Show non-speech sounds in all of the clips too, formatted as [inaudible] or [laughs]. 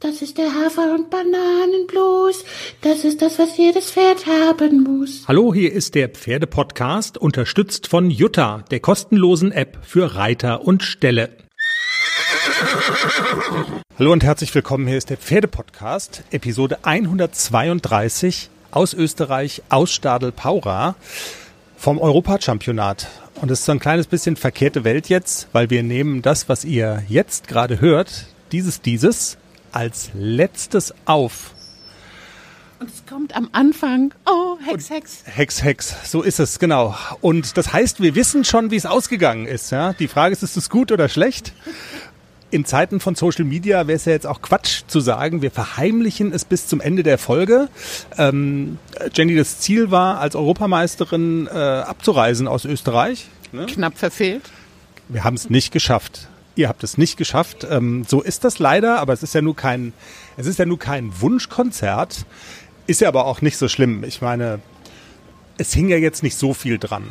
Das ist der Hafer- und Bananenblues. Das ist das, was jedes Pferd haben muss. Hallo, hier ist der Pferdepodcast, unterstützt von Jutta, der kostenlosen App für Reiter und Ställe. Hallo und herzlich willkommen, hier ist der Pferdepodcast, Episode 132 aus Österreich, aus Stadel-Paura vom Europachampionat. Und es ist so ein kleines bisschen verkehrte Welt jetzt, weil wir nehmen das, was ihr jetzt gerade hört, dieses, dieses, als letztes auf. Und es kommt am Anfang. Oh, Hex, Hex. Hex, Hex, so ist es, genau. Und das heißt, wir wissen schon, wie es ausgegangen ist. Ja? Die Frage ist, ist es gut oder schlecht? In Zeiten von Social Media wäre es ja jetzt auch Quatsch zu sagen, wir verheimlichen es bis zum Ende der Folge. Ähm, Jenny, das Ziel war, als Europameisterin äh, abzureisen aus Österreich. Ne? Knapp verfehlt. Wir haben es nicht geschafft. Ihr habt es nicht geschafft. Ähm, so ist das leider, aber es ist ja nur kein, es ist ja nur kein Wunschkonzert. Ist ja aber auch nicht so schlimm. Ich meine, es hing ja jetzt nicht so viel dran.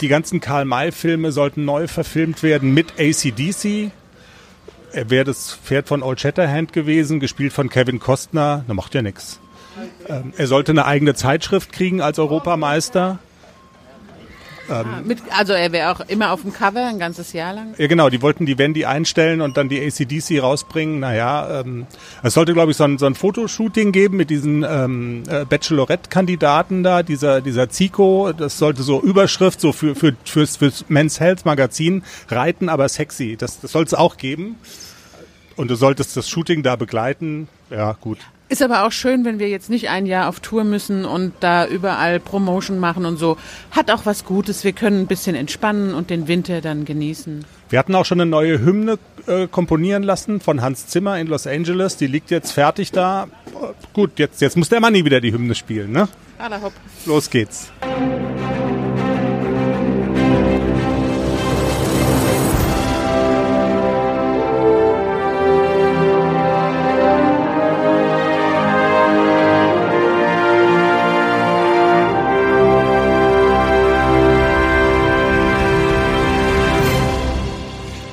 Die ganzen Karl-May-Filme sollten neu verfilmt werden mit ACDC. Er wäre das Pferd von Old Shatterhand gewesen, gespielt von Kevin Costner. Na, macht ja nichts. Ähm, er sollte eine eigene Zeitschrift kriegen als Europameister. Ähm, ah, mit, also er wäre auch immer auf dem Cover ein ganzes Jahr lang? Ja genau, die wollten die Wendy einstellen und dann die ACDC rausbringen. Naja, ähm, es sollte glaube ich so ein, so ein Fotoshooting geben mit diesen ähm, äh, Bachelorette-Kandidaten da, dieser, dieser Zico. Das sollte so Überschrift so für, für, fürs, fürs Men's Health Magazin, Reiten aber sexy. Das, das soll es auch geben. Und du solltest das Shooting da begleiten. Ja, gut. Ist aber auch schön, wenn wir jetzt nicht ein Jahr auf Tour müssen und da überall Promotion machen und so. Hat auch was Gutes. Wir können ein bisschen entspannen und den Winter dann genießen. Wir hatten auch schon eine neue Hymne äh, komponieren lassen von Hans Zimmer in Los Angeles. Die liegt jetzt fertig da. Gut, jetzt, jetzt muss der Manni wieder die Hymne spielen, ne? hopp. Los geht's.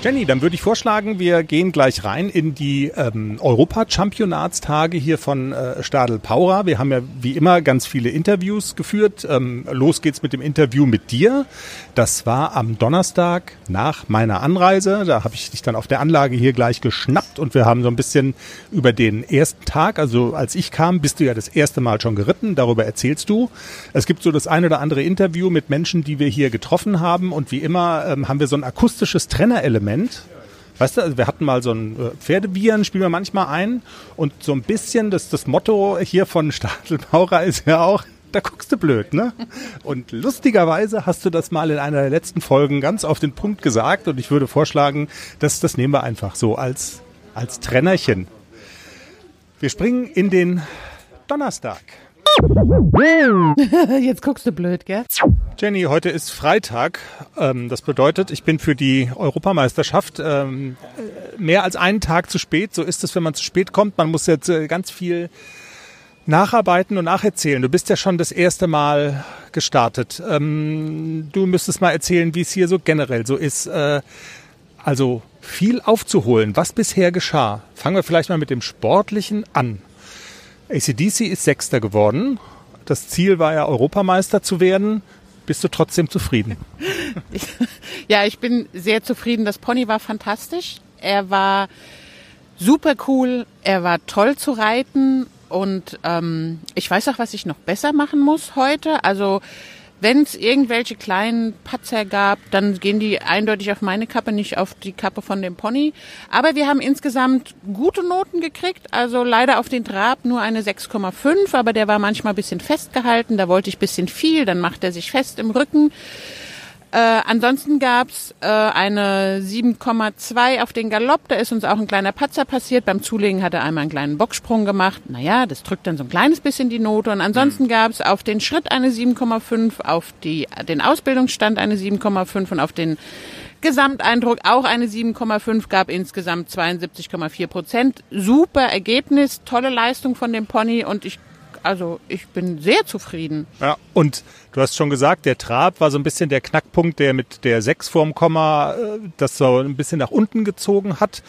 Jenny, dann würde ich vorschlagen, wir gehen gleich rein in die ähm, Europa-Championatstage hier von äh, Stadel Paura. Wir haben ja wie immer ganz viele Interviews geführt. Ähm, los geht's mit dem Interview mit dir. Das war am Donnerstag nach meiner Anreise. Da habe ich dich dann auf der Anlage hier gleich geschnappt und wir haben so ein bisschen über den ersten Tag, also als ich kam, bist du ja das erste Mal schon geritten. Darüber erzählst du. Es gibt so das ein oder andere Interview mit Menschen, die wir hier getroffen haben und wie immer ähm, haben wir so ein akustisches Trennerelement Moment. Weißt du, also wir hatten mal so ein äh, Pferdeviren, spielen wir manchmal ein. Und so ein bisschen, das, das Motto hier von [laughs] Stadelmaurer ist ja auch, da guckst du blöd, ne? Und lustigerweise hast du das mal in einer der letzten Folgen ganz auf den Punkt gesagt und ich würde vorschlagen, dass das nehmen wir einfach so als, als Trennerchen. Wir springen in den Donnerstag. [laughs] Jetzt guckst du blöd, gell? Jenny, heute ist Freitag. Ähm, das bedeutet, ich bin für die Europameisterschaft ähm, mehr als einen Tag zu spät. So ist es, wenn man zu spät kommt. Man muss jetzt äh, ganz viel nacharbeiten und nacherzählen. Du bist ja schon das erste Mal gestartet. Ähm, du müsstest mal erzählen, wie es hier so generell so ist. Äh, also viel aufzuholen. Was bisher geschah? Fangen wir vielleicht mal mit dem Sportlichen an. ACDC ist Sechster geworden. Das Ziel war ja, Europameister zu werden. Bist du trotzdem zufrieden? [laughs] ja, ich bin sehr zufrieden. Das Pony war fantastisch. Er war super cool. Er war toll zu reiten. Und ähm, ich weiß auch, was ich noch besser machen muss heute. Also wenn es irgendwelche kleinen Patzer gab, dann gehen die eindeutig auf meine Kappe, nicht auf die Kappe von dem Pony. Aber wir haben insgesamt gute Noten gekriegt. Also leider auf den Trab nur eine 6,5, aber der war manchmal bisschen festgehalten. Da wollte ich bisschen viel, dann macht er sich fest im Rücken. Äh, ansonsten gab's äh, eine 7,2 auf den Galopp. Da ist uns auch ein kleiner Patzer passiert. Beim Zulegen hat er einmal einen kleinen Bocksprung gemacht. Naja, das drückt dann so ein kleines bisschen die Note. Und ansonsten mhm. gab's auf den Schritt eine 7,5, auf die, den Ausbildungsstand eine 7,5 und auf den Gesamteindruck auch eine 7,5, gab insgesamt 72,4 Prozent. Super Ergebnis, tolle Leistung von dem Pony und ich also ich bin sehr zufrieden. Ja, und du hast schon gesagt, der Trab war so ein bisschen der Knackpunkt, der mit der 6 vorm Komma äh, das so ein bisschen nach unten gezogen hat.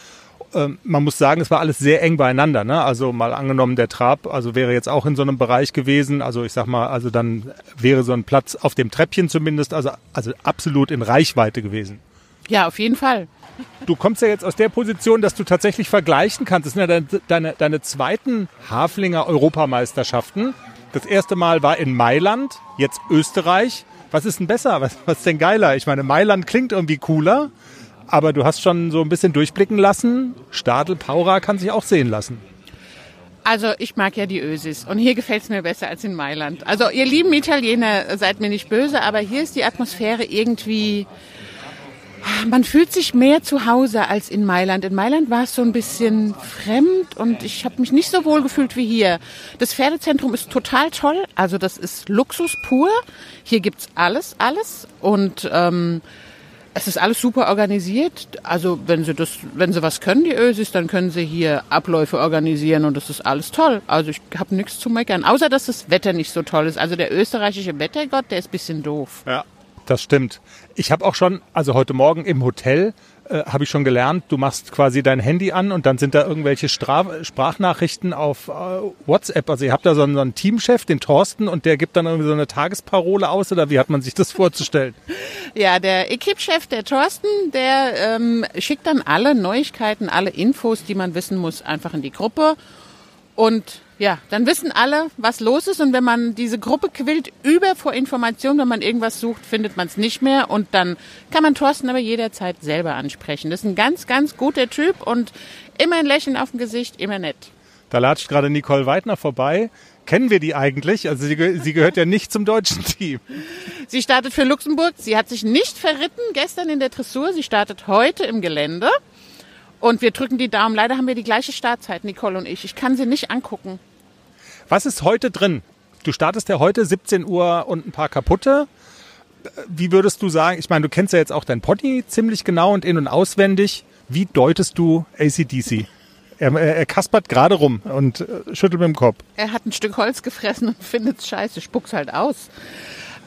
äh, man muss sagen, es war alles sehr eng beieinander. Ne? Also mal angenommen, der Trab, also wäre jetzt auch in so einem Bereich gewesen. Also ich sag mal, also dann wäre so ein Platz auf dem Treppchen zumindest, also, also absolut in Reichweite gewesen. Ja, auf jeden Fall. Du kommst ja jetzt aus der Position, dass du tatsächlich vergleichen kannst. Das sind ja deine, deine, deine zweiten Haflinger Europameisterschaften. Das erste Mal war in Mailand, jetzt Österreich. Was ist denn besser? Was, was ist denn geiler? Ich meine, Mailand klingt irgendwie cooler, aber du hast schon so ein bisschen durchblicken lassen. Stadel Paura kann sich auch sehen lassen. Also ich mag ja die Ösis und hier gefällt es mir besser als in Mailand. Also ihr lieben Italiener, seid mir nicht böse, aber hier ist die Atmosphäre irgendwie man fühlt sich mehr zu Hause als in Mailand. In Mailand war es so ein bisschen fremd und ich habe mich nicht so wohl gefühlt wie hier. Das Pferdezentrum ist total toll. Also das ist Luxus pur. Hier gibt's alles, alles. Und ähm, es ist alles super organisiert. Also wenn sie das, wenn sie was können, die Ösis, dann können sie hier Abläufe organisieren und das ist alles toll. Also ich habe nichts zu meckern. Außer dass das Wetter nicht so toll ist. Also der österreichische Wettergott, der ist bisschen doof. Ja. Das stimmt. Ich habe auch schon, also heute Morgen im Hotel, äh, habe ich schon gelernt, du machst quasi dein Handy an und dann sind da irgendwelche Stra Sprachnachrichten auf äh, WhatsApp. Also ihr habt da so einen, so einen, Teamchef, den Thorsten, und der gibt dann irgendwie so eine Tagesparole aus oder wie hat man sich das vorzustellen? [laughs] ja, der Equipchef, der Thorsten, der ähm, schickt dann alle Neuigkeiten, alle Infos, die man wissen muss, einfach in die Gruppe. Und ja, dann wissen alle, was los ist. Und wenn man diese Gruppe quillt über vor Informationen, wenn man irgendwas sucht, findet man es nicht mehr. Und dann kann man Thorsten aber jederzeit selber ansprechen. Das ist ein ganz, ganz guter Typ und immer ein Lächeln auf dem Gesicht, immer nett. Da latscht gerade Nicole Weidner vorbei. Kennen wir die eigentlich? Also sie, sie gehört ja nicht zum deutschen Team. Sie startet für Luxemburg. Sie hat sich nicht verritten gestern in der Dressur. Sie startet heute im Gelände. Und wir drücken die Daumen. Leider haben wir die gleiche Startzeit, Nicole und ich. Ich kann sie nicht angucken. Was ist heute drin? Du startest ja heute 17 Uhr und ein paar kaputte. Wie würdest du sagen, ich meine, du kennst ja jetzt auch dein Pony ziemlich genau und in- und auswendig. Wie deutest du ACDC? Er, er, er kaspert gerade rum und äh, schüttelt mit dem Kopf. Er hat ein Stück Holz gefressen und [laughs] findet es scheiße, spuckt halt aus.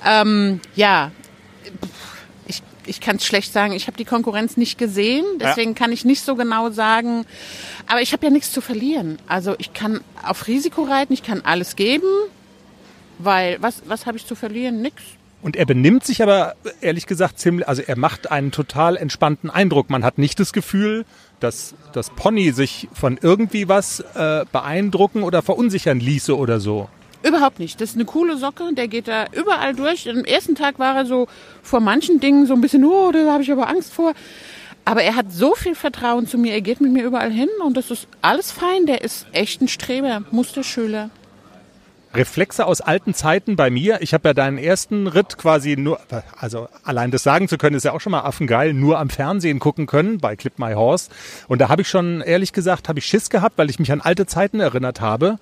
Ähm, ja, ich, ich kann es schlecht sagen. Ich habe die Konkurrenz nicht gesehen, deswegen ja. kann ich nicht so genau sagen. Aber ich habe ja nichts zu verlieren. Also ich kann auf Risiko reiten, ich kann alles geben, weil was, was habe ich zu verlieren? Nix. Und er benimmt sich aber ehrlich gesagt ziemlich, also er macht einen total entspannten Eindruck. Man hat nicht das Gefühl, dass das Pony sich von irgendwie was äh, beeindrucken oder verunsichern ließe oder so. Überhaupt nicht. Das ist eine coole Socke, der geht da überall durch. Am ersten Tag war er so vor manchen Dingen so ein bisschen, oh, da habe ich aber Angst vor. Aber er hat so viel Vertrauen zu mir, er geht mit mir überall hin und das ist alles fein. Der ist echt ein Streber, Musterschüler. Reflexe aus alten Zeiten bei mir. Ich habe ja deinen ersten Ritt quasi nur, also allein das sagen zu können, ist ja auch schon mal affengeil, nur am Fernsehen gucken können bei Clip My Horse. Und da habe ich schon, ehrlich gesagt, habe ich Schiss gehabt, weil ich mich an alte Zeiten erinnert habe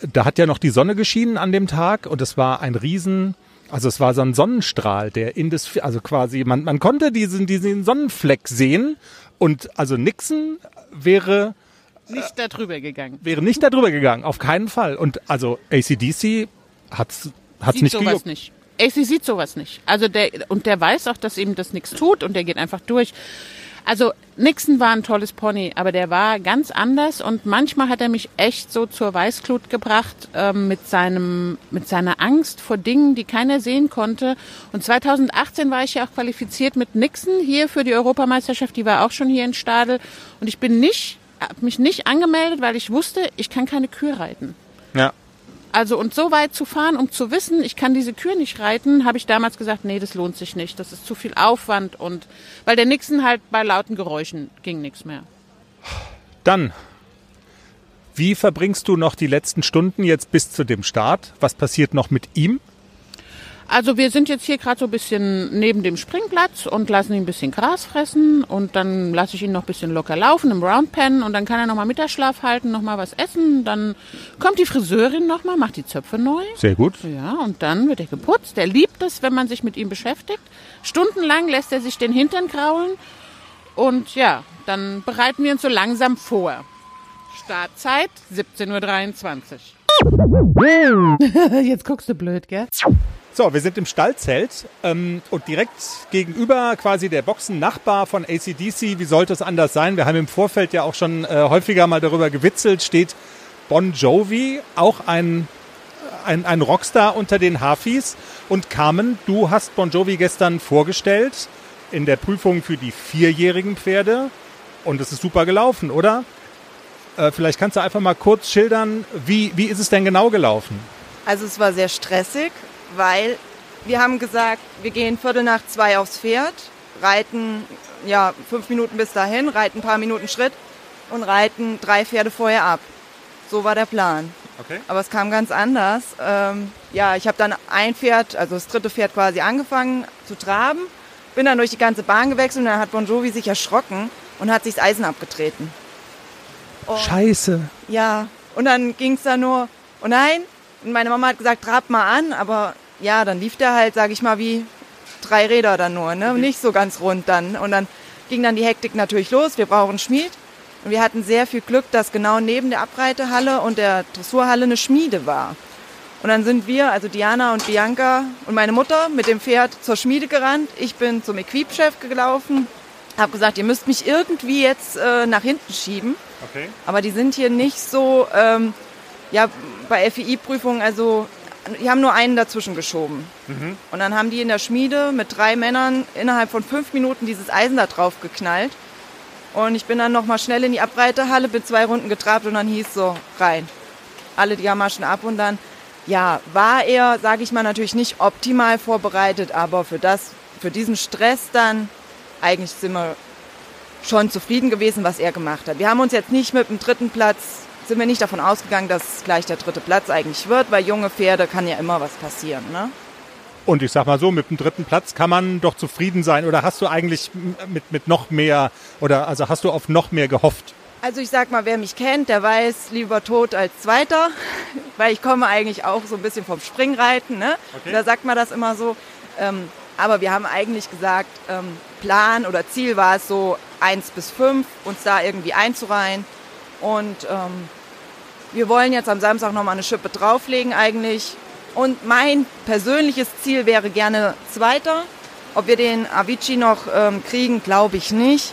da hat ja noch die Sonne geschienen an dem Tag und es war ein riesen, also es war so ein Sonnenstrahl, der in das, also quasi, man, man konnte diesen, diesen Sonnenfleck sehen und also Nixon wäre nicht da drüber gegangen. Wäre nicht da drüber gegangen, auf keinen Fall. Und also ACDC hat's hat's nicht sowas gejuckt. nicht. AC sieht sowas nicht. Also der und der weiß auch, dass ihm das nichts tut und der geht einfach durch. Also Nixon war ein tolles Pony, aber der war ganz anders und manchmal hat er mich echt so zur Weißglut gebracht ähm, mit seinem mit seiner Angst vor Dingen, die keiner sehen konnte. Und 2018 war ich ja auch qualifiziert mit Nixon hier für die Europameisterschaft. Die war auch schon hier in Stadel und ich bin nicht, hab mich nicht angemeldet, weil ich wusste, ich kann keine Kühe reiten. Ja. Also und so weit zu fahren, um zu wissen, ich kann diese Kühe nicht reiten, habe ich damals gesagt, nee, das lohnt sich nicht. Das ist zu viel Aufwand und weil der Nixon halt bei lauten Geräuschen ging nichts mehr. Dann, wie verbringst du noch die letzten Stunden jetzt bis zu dem Start? Was passiert noch mit ihm? Also wir sind jetzt hier gerade so ein bisschen neben dem Springplatz und lassen ihn ein bisschen Gras fressen und dann lasse ich ihn noch ein bisschen locker laufen im Roundpen und dann kann er nochmal Mittagsschlaf halten, nochmal was essen. Dann kommt die Friseurin nochmal, macht die Zöpfe neu. Sehr gut. Ja, und dann wird er geputzt. Er liebt es, wenn man sich mit ihm beschäftigt. Stundenlang lässt er sich den Hintern kraulen und ja, dann bereiten wir uns so langsam vor. Startzeit 17.23 Uhr. Jetzt guckst du blöd, gell? So, wir sind im Stallzelt ähm, und direkt gegenüber quasi der Boxen-Nachbar von ACDC. Wie sollte es anders sein? Wir haben im Vorfeld ja auch schon äh, häufiger mal darüber gewitzelt, steht Bon Jovi, auch ein, ein, ein Rockstar unter den Hafis. Und Carmen, du hast Bon Jovi gestern vorgestellt in der Prüfung für die vierjährigen Pferde. Und es ist super gelaufen, oder? Äh, vielleicht kannst du einfach mal kurz schildern, wie, wie ist es denn genau gelaufen? Also es war sehr stressig weil wir haben gesagt, wir gehen Viertel nach zwei aufs Pferd, reiten ja fünf Minuten bis dahin, reiten ein paar Minuten Schritt und reiten drei Pferde vorher ab. So war der Plan. Okay. Aber es kam ganz anders. Ähm, ja, ich habe dann ein Pferd, also das dritte Pferd quasi angefangen zu traben, bin dann durch die ganze Bahn gewechselt und dann hat Bon Jovi sich erschrocken und hat sich das Eisen abgetreten. Und, Scheiße. Ja, und dann ging es da nur, oh nein, und meine Mama hat gesagt, trab mal an, aber ja, dann lief der halt, sage ich mal, wie drei Räder dann nur, ne? Nicht so ganz rund dann. Und dann ging dann die Hektik natürlich los. Wir brauchen Schmied. Und wir hatten sehr viel Glück, dass genau neben der Abreitehalle und der Dressurhalle eine Schmiede war. Und dann sind wir, also Diana und Bianca und meine Mutter, mit dem Pferd zur Schmiede gerannt. Ich bin zum Equipchef gelaufen, habe gesagt, ihr müsst mich irgendwie jetzt äh, nach hinten schieben. Okay. Aber die sind hier nicht so, ähm, ja, bei FEI-Prüfungen, also die haben nur einen dazwischen geschoben. Mhm. Und dann haben die in der Schmiede mit drei Männern innerhalb von fünf Minuten dieses Eisen da drauf geknallt. Und ich bin dann nochmal schnell in die Abreitehalle, bin zwei Runden getrabt und dann hieß so, rein. Alle die Gamaschen ab und dann, ja, war er, sage ich mal, natürlich nicht optimal vorbereitet, aber für das, für diesen Stress dann, eigentlich sind wir schon zufrieden gewesen, was er gemacht hat. Wir haben uns jetzt nicht mit dem dritten Platz sind wir nicht davon ausgegangen, dass gleich der dritte Platz eigentlich wird, weil junge Pferde kann ja immer was passieren. Ne? Und ich sag mal so, mit dem dritten Platz kann man doch zufrieden sein. Oder hast du eigentlich mit, mit noch mehr, oder also hast du auf noch mehr gehofft? Also ich sag mal, wer mich kennt, der weiß, lieber tot als Zweiter, [laughs] weil ich komme eigentlich auch so ein bisschen vom Springreiten. Ne? Okay. Da sagt man das immer so. Ähm, aber wir haben eigentlich gesagt, ähm, Plan oder Ziel war es so, eins bis fünf, uns da irgendwie einzureihen. Und ähm, wir wollen jetzt am Samstag nochmal eine Schippe drauflegen eigentlich. Und mein persönliches Ziel wäre gerne Zweiter. Ob wir den Avicii noch ähm, kriegen, glaube ich nicht.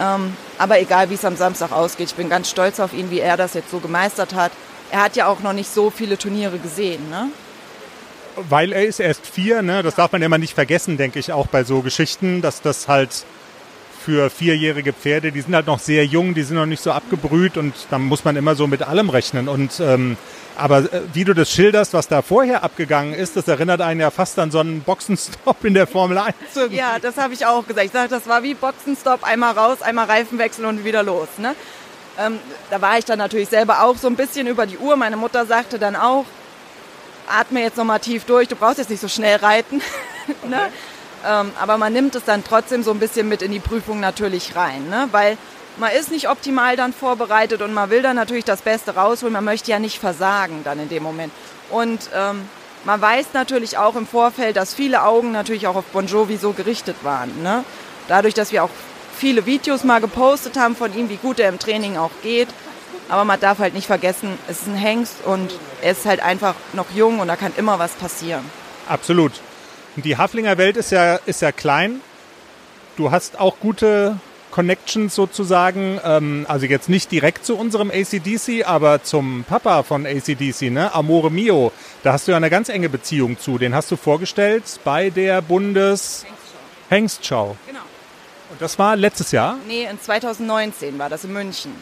Ähm, aber egal, wie es am Samstag ausgeht, ich bin ganz stolz auf ihn, wie er das jetzt so gemeistert hat. Er hat ja auch noch nicht so viele Turniere gesehen, ne? Weil er ist erst vier, ne? Das darf man immer nicht vergessen, denke ich, auch bei so Geschichten, dass das halt für vierjährige Pferde, die sind halt noch sehr jung, die sind noch nicht so abgebrüht und da muss man immer so mit allem rechnen. Und ähm, aber äh, wie du das schilderst, was da vorher abgegangen ist, das erinnert einen ja fast an so einen Boxenstopp in der Formel 1. Irgendwie. Ja, das habe ich auch gesagt. Ich sage, das war wie Boxenstopp, einmal raus, einmal Reifenwechsel und wieder los. Ne? Ähm, da war ich dann natürlich selber auch so ein bisschen über die Uhr. Meine Mutter sagte dann auch, atme jetzt nochmal tief durch, du brauchst jetzt nicht so schnell reiten. [laughs] ne? okay. Ähm, aber man nimmt es dann trotzdem so ein bisschen mit in die Prüfung natürlich rein, ne? weil man ist nicht optimal dann vorbereitet und man will dann natürlich das Beste rausholen. Man möchte ja nicht versagen dann in dem Moment. Und ähm, man weiß natürlich auch im Vorfeld, dass viele Augen natürlich auch auf Bon Jovi so gerichtet waren. Ne? Dadurch, dass wir auch viele Videos mal gepostet haben von ihm, wie gut er im Training auch geht. Aber man darf halt nicht vergessen, es ist ein Hengst und er ist halt einfach noch jung und da kann immer was passieren. Absolut. Die Haflinger Welt ist ja, ist ja klein. Du hast auch gute Connections sozusagen, ähm, also jetzt nicht direkt zu unserem ACDC, aber zum Papa von ACDC, ne? Amore Mio. Da hast du ja eine ganz enge Beziehung zu. Den hast du vorgestellt bei der Bundes Hengstschau. Genau. Und das war letztes Jahr? Nee, in 2019 war das in München.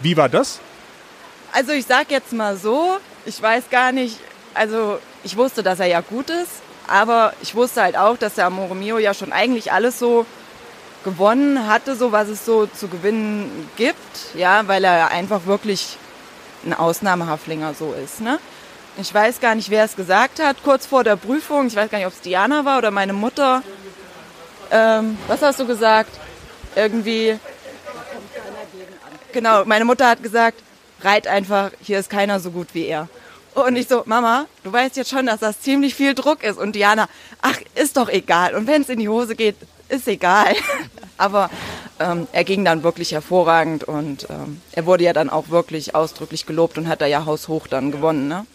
Wie war das? Also ich sag jetzt mal so, ich weiß gar nicht, also ich wusste, dass er ja gut ist, aber ich wusste halt auch, dass der Amore Mio ja schon eigentlich alles so gewonnen hatte, so was es so zu gewinnen gibt, ja, weil er einfach wirklich ein Ausnahmehaflinger so ist, ne? Ich weiß gar nicht, wer es gesagt hat, kurz vor der Prüfung, ich weiß gar nicht, ob es Diana war oder meine Mutter. Ähm, was hast du gesagt? Irgendwie. Genau, meine Mutter hat gesagt, reit einfach, hier ist keiner so gut wie er. Und ich so, Mama, du weißt jetzt schon, dass das ziemlich viel Druck ist. Und Diana, ach, ist doch egal. Und wenn es in die Hose geht, ist egal. [laughs] Aber ähm, er ging dann wirklich hervorragend und ähm, er wurde ja dann auch wirklich ausdrücklich gelobt und hat da ja haushoch dann gewonnen. Ne?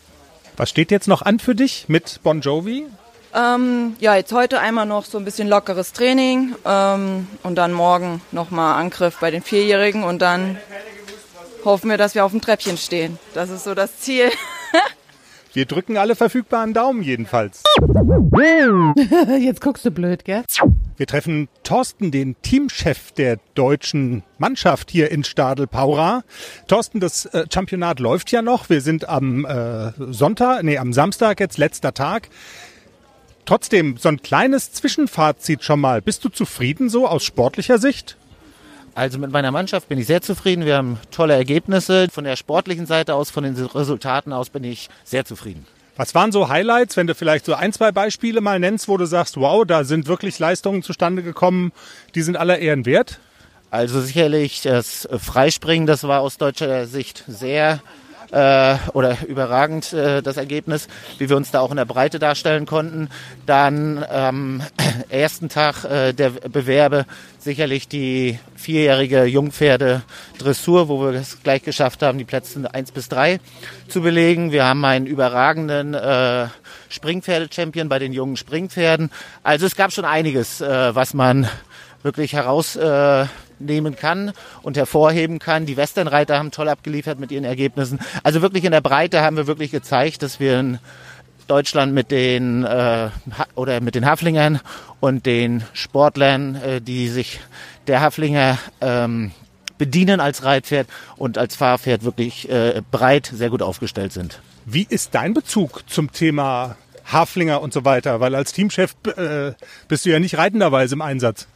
Was steht jetzt noch an für dich mit Bon Jovi? Ähm, ja, jetzt heute einmal noch so ein bisschen lockeres Training ähm, und dann morgen nochmal Angriff bei den Vierjährigen und dann hoffen wir, dass wir auf dem Treppchen stehen. Das ist so das Ziel. [laughs] [laughs] Wir drücken alle verfügbaren Daumen jedenfalls. [laughs] Jetzt guckst du blöd, gell? Wir treffen Thorsten, den Teamchef der deutschen Mannschaft hier in Stadel-Paura. Thorsten, das äh, Championat läuft ja noch. Wir sind am äh, Sonntag, nee, am Samstag jetzt letzter Tag. Trotzdem, so ein kleines Zwischenfazit schon mal. Bist du zufrieden so aus sportlicher Sicht? Also mit meiner Mannschaft bin ich sehr zufrieden. Wir haben tolle Ergebnisse. Von der sportlichen Seite aus, von den Resultaten aus bin ich sehr zufrieden. Was waren so Highlights, wenn du vielleicht so ein, zwei Beispiele mal nennst, wo du sagst, wow, da sind wirklich Leistungen zustande gekommen, die sind aller Ehren wert? Also sicherlich das Freispringen, das war aus deutscher Sicht sehr äh, oder überragend äh, das Ergebnis, wie wir uns da auch in der Breite darstellen konnten. Dann am [clears throat] ersten Tag äh, der Bewerbe sicherlich die vierjährige Jungpferde Dressur, wo wir es gleich geschafft haben, die Plätze eins bis drei zu belegen. Wir haben einen überragenden äh, Springpferde-Champion bei den jungen Springpferden. Also es gab schon einiges, äh, was man wirklich herausnehmen kann und hervorheben kann. Die Westernreiter haben toll abgeliefert mit ihren Ergebnissen. Also wirklich in der Breite haben wir wirklich gezeigt, dass wir in Deutschland mit den äh, oder mit den Haflingern und den Sportlern, äh, die sich der Haflinger ähm, bedienen als Reitpferd und als Fahrpferd wirklich äh, breit sehr gut aufgestellt sind. Wie ist dein Bezug zum Thema Haflinger und so weiter? Weil als Teamchef äh, bist du ja nicht reitenderweise im Einsatz.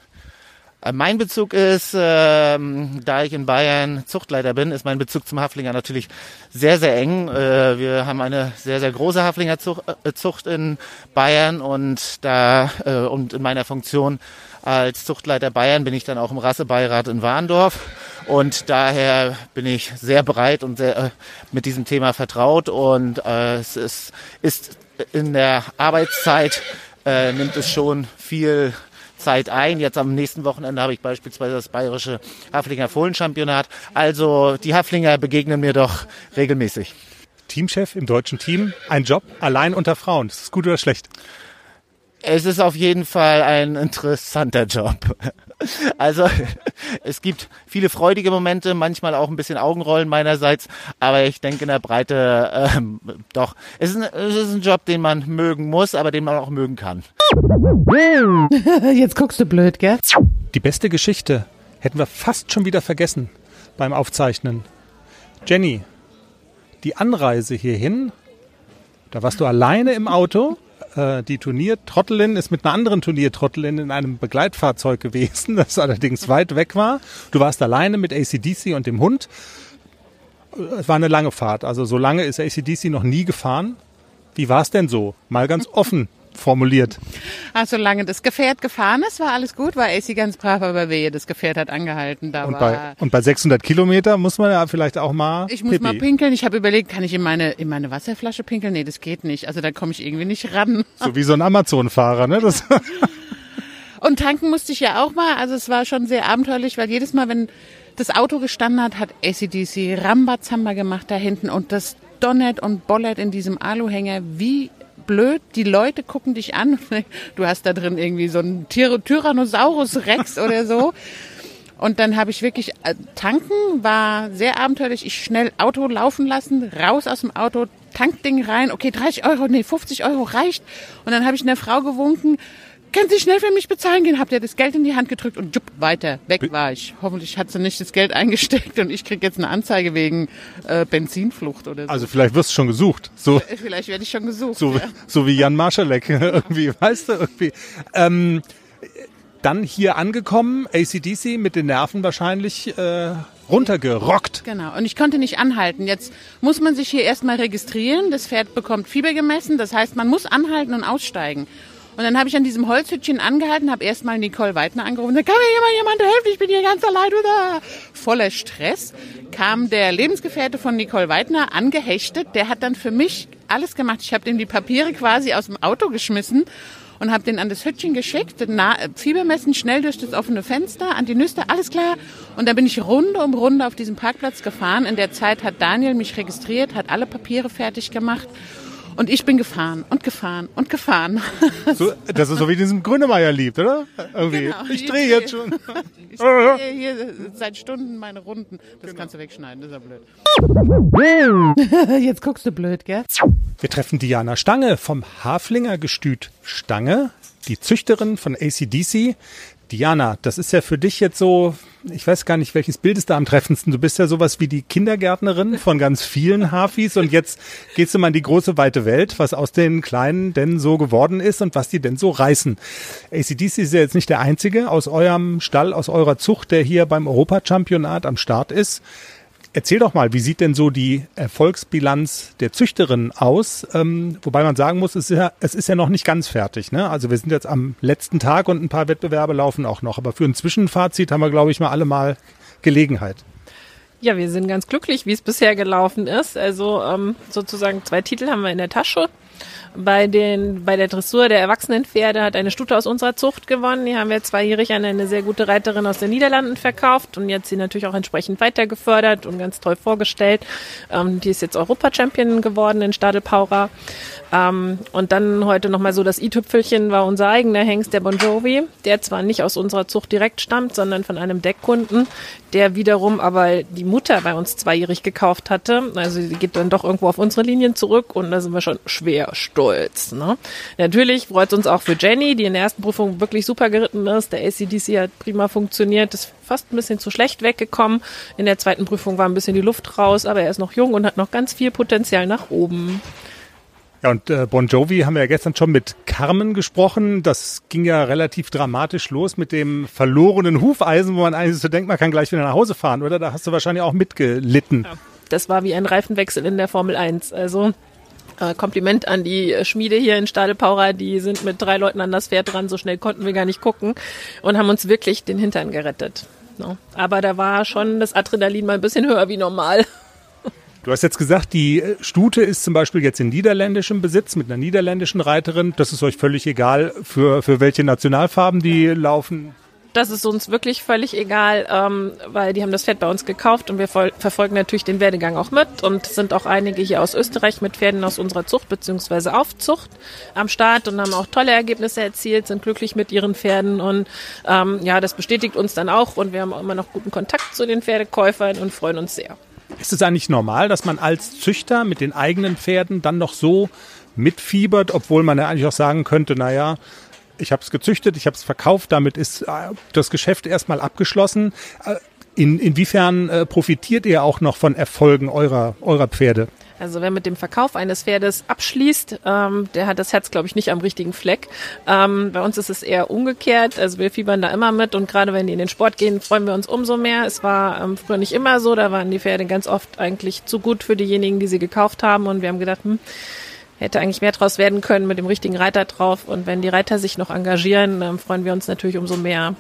Äh, mein Bezug ist, ähm, da ich in Bayern Zuchtleiter bin, ist mein Bezug zum Haflinger natürlich sehr, sehr eng. Äh, wir haben eine sehr, sehr große Haflingerzucht äh, in Bayern und da äh, und in meiner Funktion als Zuchtleiter Bayern bin ich dann auch im Rassebeirat in Warndorf und daher bin ich sehr breit und sehr äh, mit diesem Thema vertraut und äh, es ist, ist in der Arbeitszeit äh, nimmt es schon viel Zeit ein. Jetzt am nächsten Wochenende habe ich beispielsweise das bayerische Haflinger Fohlenchampionat. Also die Haflinger begegnen mir doch regelmäßig. Teamchef im deutschen Team, ein Job allein unter Frauen. Ist das gut oder schlecht? Es ist auf jeden Fall ein interessanter Job. [laughs] Also es gibt viele freudige Momente, manchmal auch ein bisschen Augenrollen meinerseits, aber ich denke in der Breite ähm, doch. Es ist, ein, es ist ein Job, den man mögen muss, aber den man auch mögen kann. Jetzt guckst du blöd, gell? Die beste Geschichte hätten wir fast schon wieder vergessen beim Aufzeichnen. Jenny, die Anreise hierhin, da warst du alleine im Auto äh, die Turniertrottelin ist mit einer anderen Turniertrottelin in einem Begleitfahrzeug gewesen, [laughs] das allerdings weit weg war. Du warst alleine mit ACDC und dem Hund. Es war eine lange Fahrt, also so lange ist ACDC noch nie gefahren. Wie war es denn so? Mal ganz offen formuliert. Ach, solange das Gefährt gefahren ist, war alles gut, war AC ganz brav, aber wehe, das Gefährt hat angehalten. Da und, war bei, und bei 600 Kilometer muss man ja vielleicht auch mal Ich muss Pipi. mal pinkeln. Ich habe überlegt, kann ich in meine, in meine Wasserflasche pinkeln? Nee, das geht nicht. Also da komme ich irgendwie nicht ran. So wie so ein Amazon-Fahrer, ne? Das [laughs] Und tanken musste ich ja auch mal. Also es war schon sehr abenteuerlich, weil jedes Mal, wenn das Auto gestanden hat, hat ACDC Rambazamba gemacht da hinten und das donnert und bollert in diesem Aluhänger wie blöd. Die Leute gucken dich an. [laughs] Du hast da drin irgendwie so einen Tyr Tyrannosaurus Rex oder so. Und dann habe ich wirklich, äh, tanken war sehr abenteuerlich. Ich schnell Auto laufen lassen, raus aus dem Auto, Tankding rein. Okay, 30 Euro, nee, 50 Euro reicht. Und dann habe ich einer Frau gewunken, können Sie schnell für mich bezahlen gehen? Habt ihr das Geld in die Hand gedrückt und jupp, weiter, weg war ich. Hoffentlich hat sie nicht das Geld [laughs] eingesteckt und ich krieg jetzt eine Anzeige wegen äh, Benzinflucht oder so. also vielleicht wirst du schon gesucht. So, [laughs] Vielleicht werde ich schon gesucht. so, ja. so wie Jan Marschalek [laughs] irgendwie, weißt du, irgendwie. Ähm, dann hier angekommen, ACDC mit den Nerven wahrscheinlich äh, runtergerockt. Genau. Und ich konnte nicht anhalten. Jetzt muss man sich hier erstmal registrieren. Das Pferd bekommt Fieber gemessen. Das heißt, man muss anhalten und aussteigen. Und dann habe ich an diesem Holzhütchen angehalten, habe erstmal Nicole Weidner angerufen. Da kann mir jemand, jemand helfen, ich bin hier ganz allein. Oder? Voller Stress kam der Lebensgefährte von Nicole Weidner angehechtet. Der hat dann für mich alles gemacht. Ich habe dem die Papiere quasi aus dem Auto geschmissen und habe den an das Hütchen geschickt, Na, Fiebermessen schnell durch das offene Fenster, an die Nüster, alles klar. Und dann bin ich Runde um Runde auf diesem Parkplatz gefahren. In der Zeit hat Daniel mich registriert, hat alle Papiere fertig gemacht. Und ich bin gefahren und gefahren und gefahren. [laughs] So, das ist so wie diesen Grünemeier liebt, oder? Irgendwie. Genau. Ich drehe jetzt schon. [laughs] Ich drehe [laughs] hier seit Stunden meine Runden. Das kannst du wegschneiden, das ist ja blöd. Jetzt guckst du blöd, gell? Wir treffen Diana Stange vom Haflinger Gestüt Stange, die Züchterin von ACDC. Diana, das ist ja für dich jetzt so, ich weiß gar nicht, welches Bild ist da am treffendsten. Du bist ja sowas wie die Kindergärtnerin von ganz vielen Hafis und jetzt gehst du mal in die große weite Welt, was aus den Kleinen denn so geworden ist und was die denn so reißen. ACDC ist ja jetzt nicht der einzige aus eurem Stall, aus eurer Zucht, der hier beim Europachampionat am Start ist. Erzähl doch mal, wie sieht denn so die Erfolgsbilanz der Züchterin aus? Ähm, wobei man sagen muss, es ist, ja, es ist ja noch nicht ganz fertig. Ne? Also wir sind jetzt am letzten Tag und ein paar Wettbewerbe laufen auch noch. Aber für ein Zwischenfazit haben wir, glaube ich, mal alle mal Gelegenheit. Ja, wir sind ganz glücklich, wie es bisher gelaufen ist. Also ähm, sozusagen zwei Titel haben wir in der Tasche. Bei, den, bei der Dressur der Erwachsenenpferde hat eine Stute aus unserer Zucht gewonnen. Die haben wir zweijährig an eine sehr gute Reiterin aus den Niederlanden verkauft und jetzt sie natürlich auch entsprechend weiter gefördert und ganz toll vorgestellt. Ähm, die ist jetzt Europa-Champion geworden in Stadelpaura. Ähm, und dann heute nochmal so das i-Tüpfelchen war unser eigener Hengst, der Bon Jovi, der zwar nicht aus unserer Zucht direkt stammt, sondern von einem Deckkunden, der wiederum aber die Mutter bei uns zweijährig gekauft hatte. Also die geht dann doch irgendwo auf unsere Linien zurück und da sind wir schon schwer stolz. Ne? Natürlich freut es uns auch für Jenny, die in der ersten Prüfung wirklich super geritten ist. Der ACDC hat prima funktioniert, ist fast ein bisschen zu schlecht weggekommen. In der zweiten Prüfung war ein bisschen die Luft raus, aber er ist noch jung und hat noch ganz viel Potenzial nach oben. Ja, und äh, Bon Jovi haben wir ja gestern schon mit Carmen gesprochen. Das ging ja relativ dramatisch los mit dem verlorenen Hufeisen, wo man eigentlich so denkt, man kann gleich wieder nach Hause fahren, oder? Da hast du wahrscheinlich auch mitgelitten. Ja, das war wie ein Reifenwechsel in der Formel 1. Also äh, Kompliment an die Schmiede hier in Stadelpaura, die sind mit drei Leuten an das Pferd dran, so schnell konnten wir gar nicht gucken und haben uns wirklich den Hintern gerettet. No. Aber da war schon das Adrenalin mal ein bisschen höher wie normal. Du hast jetzt gesagt, die Stute ist zum Beispiel jetzt in niederländischem Besitz mit einer niederländischen Reiterin. Das ist euch völlig egal, für, für welche Nationalfarben die laufen. Das ist uns wirklich völlig egal, ähm, weil die haben das Pferd bei uns gekauft und wir verfolgen natürlich den Werdegang auch mit und sind auch einige hier aus Österreich mit Pferden aus unserer Zucht beziehungsweise Aufzucht am Start und haben auch tolle Ergebnisse erzielt, sind glücklich mit ihren Pferden und ähm, ja, das bestätigt uns dann auch und wir haben auch immer noch guten Kontakt zu den Pferdekäufern und freuen uns sehr. Ist es eigentlich normal, dass man als Züchter mit den eigenen Pferden dann noch so mitfiebert, obwohl man ja eigentlich auch sagen könnte, naja, ich habe es gezüchtet, ich habe es verkauft, damit ist äh, das Geschäft erstmal abgeschlossen. Äh, in, inwiefern äh, profitiert ihr auch noch von Erfolgen eurer, eurer Pferde? Also wer mit dem Verkauf eines Pferdes abschließt, ähm, der hat das Herz, glaube ich, nicht am richtigen Fleck. Ähm, bei uns ist es eher umgekehrt. Also wir fiebern da immer mit und gerade wenn die in den Sport gehen, freuen wir uns umso mehr. Es war ähm, früher nicht immer so. Da waren die Pferde ganz oft eigentlich zu gut für diejenigen, die sie gekauft haben. Und wir haben gedacht, hm, hätte eigentlich mehr draus werden können mit dem richtigen Reiter drauf. Und wenn die Reiter sich noch engagieren, dann freuen wir uns natürlich umso mehr.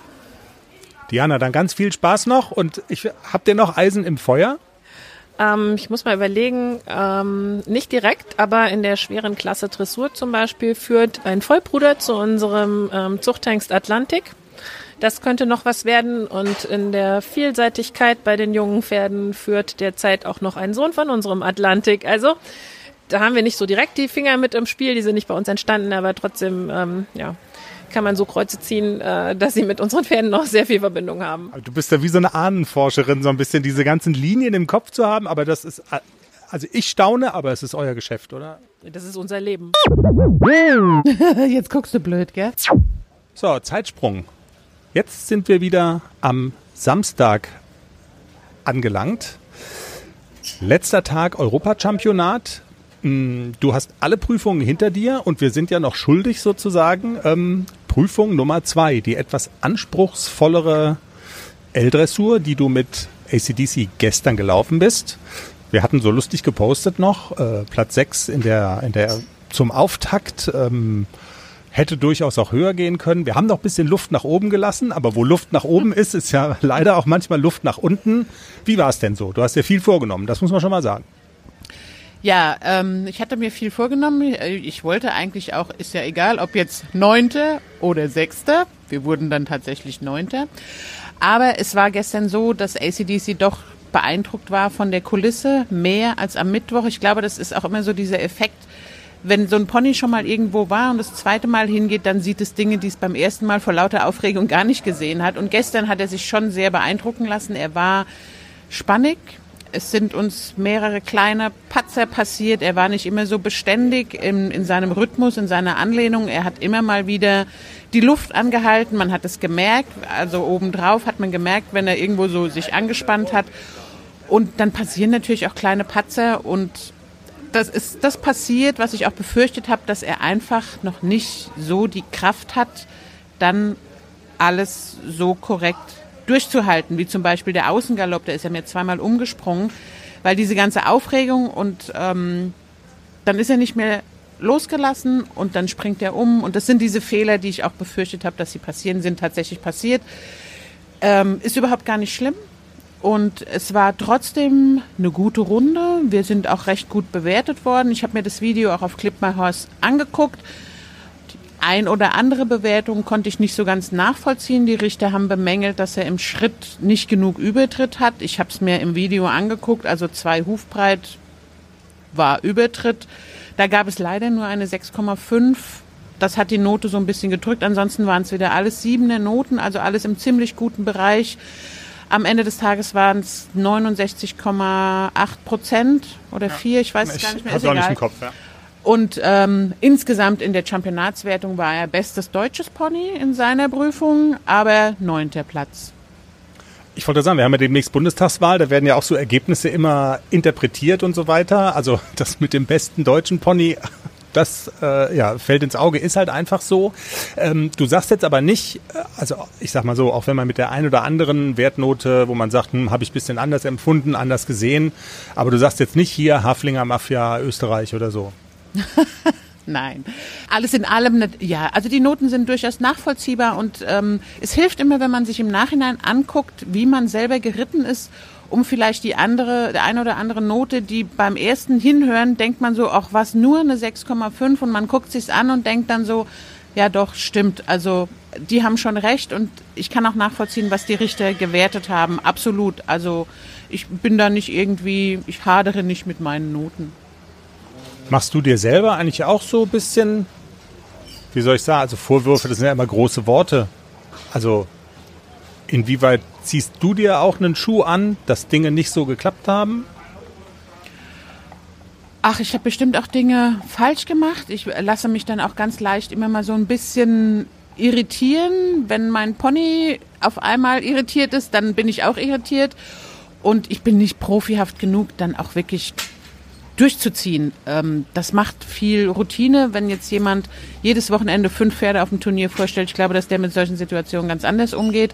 Diana, dann ganz viel Spaß noch und ich habt ihr noch Eisen im Feuer? Ähm, ich muss mal überlegen, ähm, nicht direkt, aber in der schweren Klasse Dressur zum Beispiel führt ein Vollbruder zu unserem ähm, Zuchthengst Atlantik. Das könnte noch was werden und in der Vielseitigkeit bei den jungen Pferden führt derzeit auch noch ein Sohn von unserem Atlantik. Also da haben wir nicht so direkt die Finger mit im Spiel, die sind nicht bei uns entstanden, aber trotzdem, ähm, ja, kann man so Kreuze ziehen, äh, dass sie mit unseren Pferden noch sehr viel Verbindung haben. Du bist ja wie so eine Ahnenforscherin, so ein bisschen diese ganzen Linien im Kopf zu haben, aber das ist, also ich staune, aber es ist euer Geschäft, oder? Das ist unser Leben. [laughs] Jetzt guckst du blöd, gell? So, Zeitsprung. Jetzt sind wir wieder am Samstag angelangt. Letzter Tag Europachampionat. Hm, du hast alle Prüfungen hinter dir und wir sind ja noch schuldig sozusagen. Ähm, Prüfung Nummer zwei, die etwas anspruchsvollere L-Dressur, die du mit ACDC gestern gelaufen bist. Wir hatten so lustig gepostet noch, äh, Platz 6 in der, in der, zum Auftakt, ähm, hätte durchaus auch höher gehen können. Wir haben noch ein bisschen Luft nach oben gelassen, aber wo Luft nach oben [laughs] ist, ist ja leider auch manchmal Luft nach unten. Wie war es denn so? Du hast dir viel vorgenommen, das muss man schon mal sagen. Ja, ähm, ich hatte mir viel vorgenommen. Ich wollte eigentlich auch, ist ja egal, ob jetzt neunte oder sechste. Wir wurden dann tatsächlich neunte. Aber es war gestern so, dass ACDC doch beeindruckt war von der Kulisse, mehr als am Mittwoch. Ich glaube, das ist auch immer so dieser Effekt, wenn so ein Pony schon mal irgendwo war und das zweite Mal hingeht, dann sieht es Dinge, die es beim ersten Mal vor lauter Aufregung gar nicht gesehen hat. Und gestern hat er sich schon sehr beeindrucken lassen. Er war spannig. Es sind uns mehrere kleine Patzer passiert. Er war nicht immer so beständig in, in seinem Rhythmus, in seiner Anlehnung. Er hat immer mal wieder die Luft angehalten. Man hat es gemerkt. Also obendrauf hat man gemerkt, wenn er irgendwo so sich angespannt hat. Und dann passieren natürlich auch kleine Patzer und das ist das passiert, was ich auch befürchtet habe, dass er einfach noch nicht so die Kraft hat, dann alles so korrekt durchzuhalten, wie zum Beispiel der Außengalopp, der ist ja mir zweimal umgesprungen, weil diese ganze Aufregung und ähm, dann ist er nicht mehr losgelassen und dann springt er um und das sind diese Fehler, die ich auch befürchtet habe, dass sie passieren, sind tatsächlich passiert. Ähm, ist überhaupt gar nicht schlimm. Und es war trotzdem eine gute Runde. Wir sind auch recht gut bewertet worden. Ich habe mir das Video auch auf Clip My Horse angeguckt. Ein oder andere Bewertung konnte ich nicht so ganz nachvollziehen. Die Richter haben bemängelt, dass er im Schritt nicht genug Übertritt hat. Ich habe es mir im Video angeguckt. Also zwei Hufbreit war Übertritt. Da gab es leider nur eine 6,5. Das hat die Note so ein bisschen gedrückt. Ansonsten waren es wieder alles siebene Noten, also alles im ziemlich guten Bereich. Am Ende des Tages waren es 69,8 Prozent oder ja. 4, ich weiß es gar nicht mehr. Ist auch nicht im Kopf, ja. Und ähm, insgesamt in der Championatswertung war er bestes deutsches Pony in seiner Prüfung, aber neunter Platz. Ich wollte sagen, wir haben ja demnächst Bundestagswahl, da werden ja auch so Ergebnisse immer interpretiert und so weiter. Also [laughs] das mit dem besten deutschen Pony das äh, ja, fällt ins Auge, ist halt einfach so. Ähm, du sagst jetzt aber nicht, äh, also ich sag mal so, auch wenn man mit der ein oder anderen Wertnote, wo man sagt, hm, habe ich bisschen anders empfunden, anders gesehen, aber du sagst jetzt nicht hier Haflinger Mafia Österreich oder so. [laughs] Nein. Alles in allem, ja, also die Noten sind durchaus nachvollziehbar und ähm, es hilft immer, wenn man sich im Nachhinein anguckt, wie man selber geritten ist um vielleicht die andere, der eine oder andere Note, die beim ersten Hinhören denkt man so, auch was nur eine 6,5 und man guckt sich's an und denkt dann so, ja doch, stimmt. Also die haben schon recht und ich kann auch nachvollziehen, was die Richter gewertet haben. Absolut. Also ich bin da nicht irgendwie, ich hadere nicht mit meinen Noten. Machst du dir selber eigentlich auch so ein bisschen, wie soll ich sagen, also Vorwürfe, das sind ja immer große Worte. Also inwieweit Ziehst du dir auch einen Schuh an, dass Dinge nicht so geklappt haben? Ach, ich habe bestimmt auch Dinge falsch gemacht. Ich lasse mich dann auch ganz leicht immer mal so ein bisschen irritieren. Wenn mein Pony auf einmal irritiert ist, dann bin ich auch irritiert. Und ich bin nicht profihaft genug, dann auch wirklich durchzuziehen. Ähm, das macht viel Routine. Wenn jetzt jemand jedes Wochenende fünf Pferde auf dem Turnier vorstellt, ich glaube, dass der mit solchen Situationen ganz anders umgeht.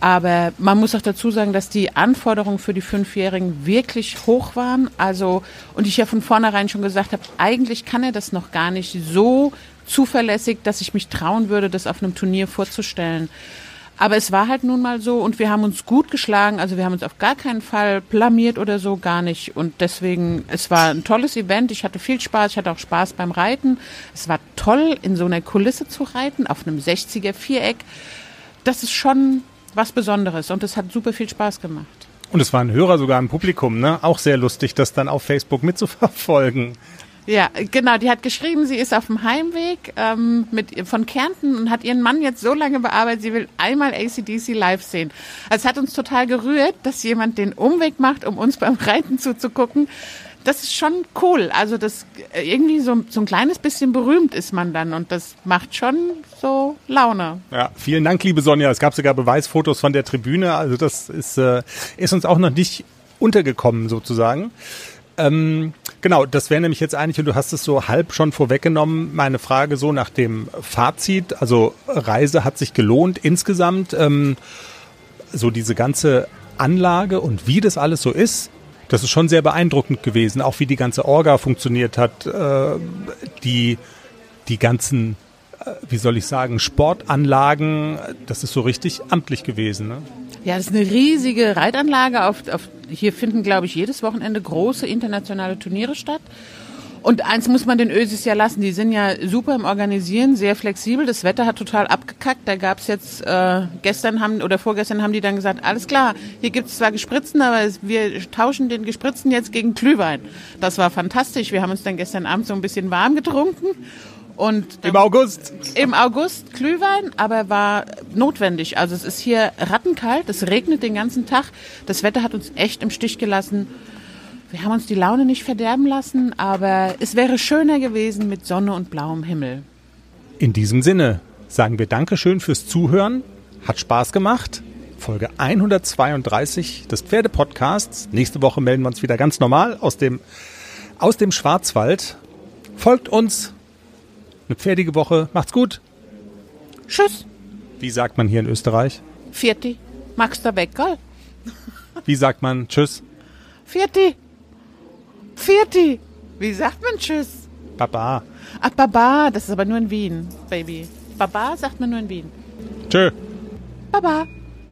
Aber man muss auch dazu sagen, dass die Anforderungen für die Fünfjährigen wirklich hoch waren. Also, und ich ja von vornherein schon gesagt habe, eigentlich kann er das noch gar nicht so zuverlässig, dass ich mich trauen würde, das auf einem Turnier vorzustellen. Aber es war halt nun mal so und wir haben uns gut geschlagen. Also wir haben uns auf gar keinen Fall blamiert oder so, gar nicht. Und deswegen, es war ein tolles Event. Ich hatte viel Spaß. Ich hatte auch Spaß beim Reiten. Es war toll, in so einer Kulisse zu reiten, auf einem 60er Viereck. Das ist schon was Besonderes und es hat super viel Spaß gemacht. Und es waren Hörer sogar im Publikum, ne? Auch sehr lustig, das dann auf Facebook mitzuverfolgen. Ja, genau. Die hat geschrieben, sie ist auf dem Heimweg ähm, mit, von Kärnten und hat ihren Mann jetzt so lange bearbeitet, sie will einmal ACDC live sehen. Also es hat uns total gerührt, dass jemand den Umweg macht, um uns beim Reiten zuzugucken das ist schon cool. Also das äh, irgendwie so, so ein kleines bisschen berühmt ist man dann und das macht schon so Laune. Ja, vielen Dank, liebe Sonja. Es gab sogar Beweisfotos von der Tribüne. Also das ist, äh, ist uns auch noch nicht untergekommen sozusagen. Ähm, genau, das wäre nämlich jetzt eigentlich, und du hast es so halb schon vorweggenommen, meine Frage so nach dem Fazit. Also Reise hat sich gelohnt insgesamt. Ähm, so diese ganze Anlage und wie das alles so ist, das ist schon sehr beeindruckend gewesen, auch wie die ganze Orga funktioniert hat, äh, die, die ganzen, wie soll ich sagen, Sportanlagen, das ist so richtig amtlich gewesen. Ne? Ja, das ist eine riesige Reitanlage. Auf, auf, hier finden, glaube ich, jedes Wochenende große internationale Turniere statt. Und eins muss man den Ösis ja lassen, die sind ja super im Organisieren, sehr flexibel. Das Wetter hat total abgekackt. Da gab's jetzt, äh, gestern haben oder vorgestern haben die dann gesagt, alles klar, hier gibt's zwar Gespritzen, aber es, wir tauschen den Gespritzen jetzt gegen Glühwein. Das war fantastisch. Wir haben uns dann gestern Abend so ein bisschen warm getrunken. Und Im August. im August Glühwein, aber war notwendig. Also es ist hier rattenkalt, es regnet den ganzen Tag. Das Wetter hat uns echt im Stich gelassen. Wir haben uns die Laune nicht verderben lassen, aber es wäre schöner gewesen mit Sonne und blauem Himmel. In diesem Sinne sagen wir Dankeschön fürs Zuhören. Hat Spaß gemacht. Folge 132 des Pferdepodcasts. Nächste Woche melden wir uns wieder ganz normal aus dem, aus dem Schwarzwald. Folgt uns. Eine pferdige Woche. Macht's gut. Tschüss, Wie sagt man hier in Österreich? Vierti. Magst du weg, gell? Wie sagt man Tschüss? Vierti. Vierti. Wie sagt man Tschüss? Baba. Ach, Baba, das ist aber nur in Wien, Baby. Baba sagt man nur in Wien. Tschö. Baba.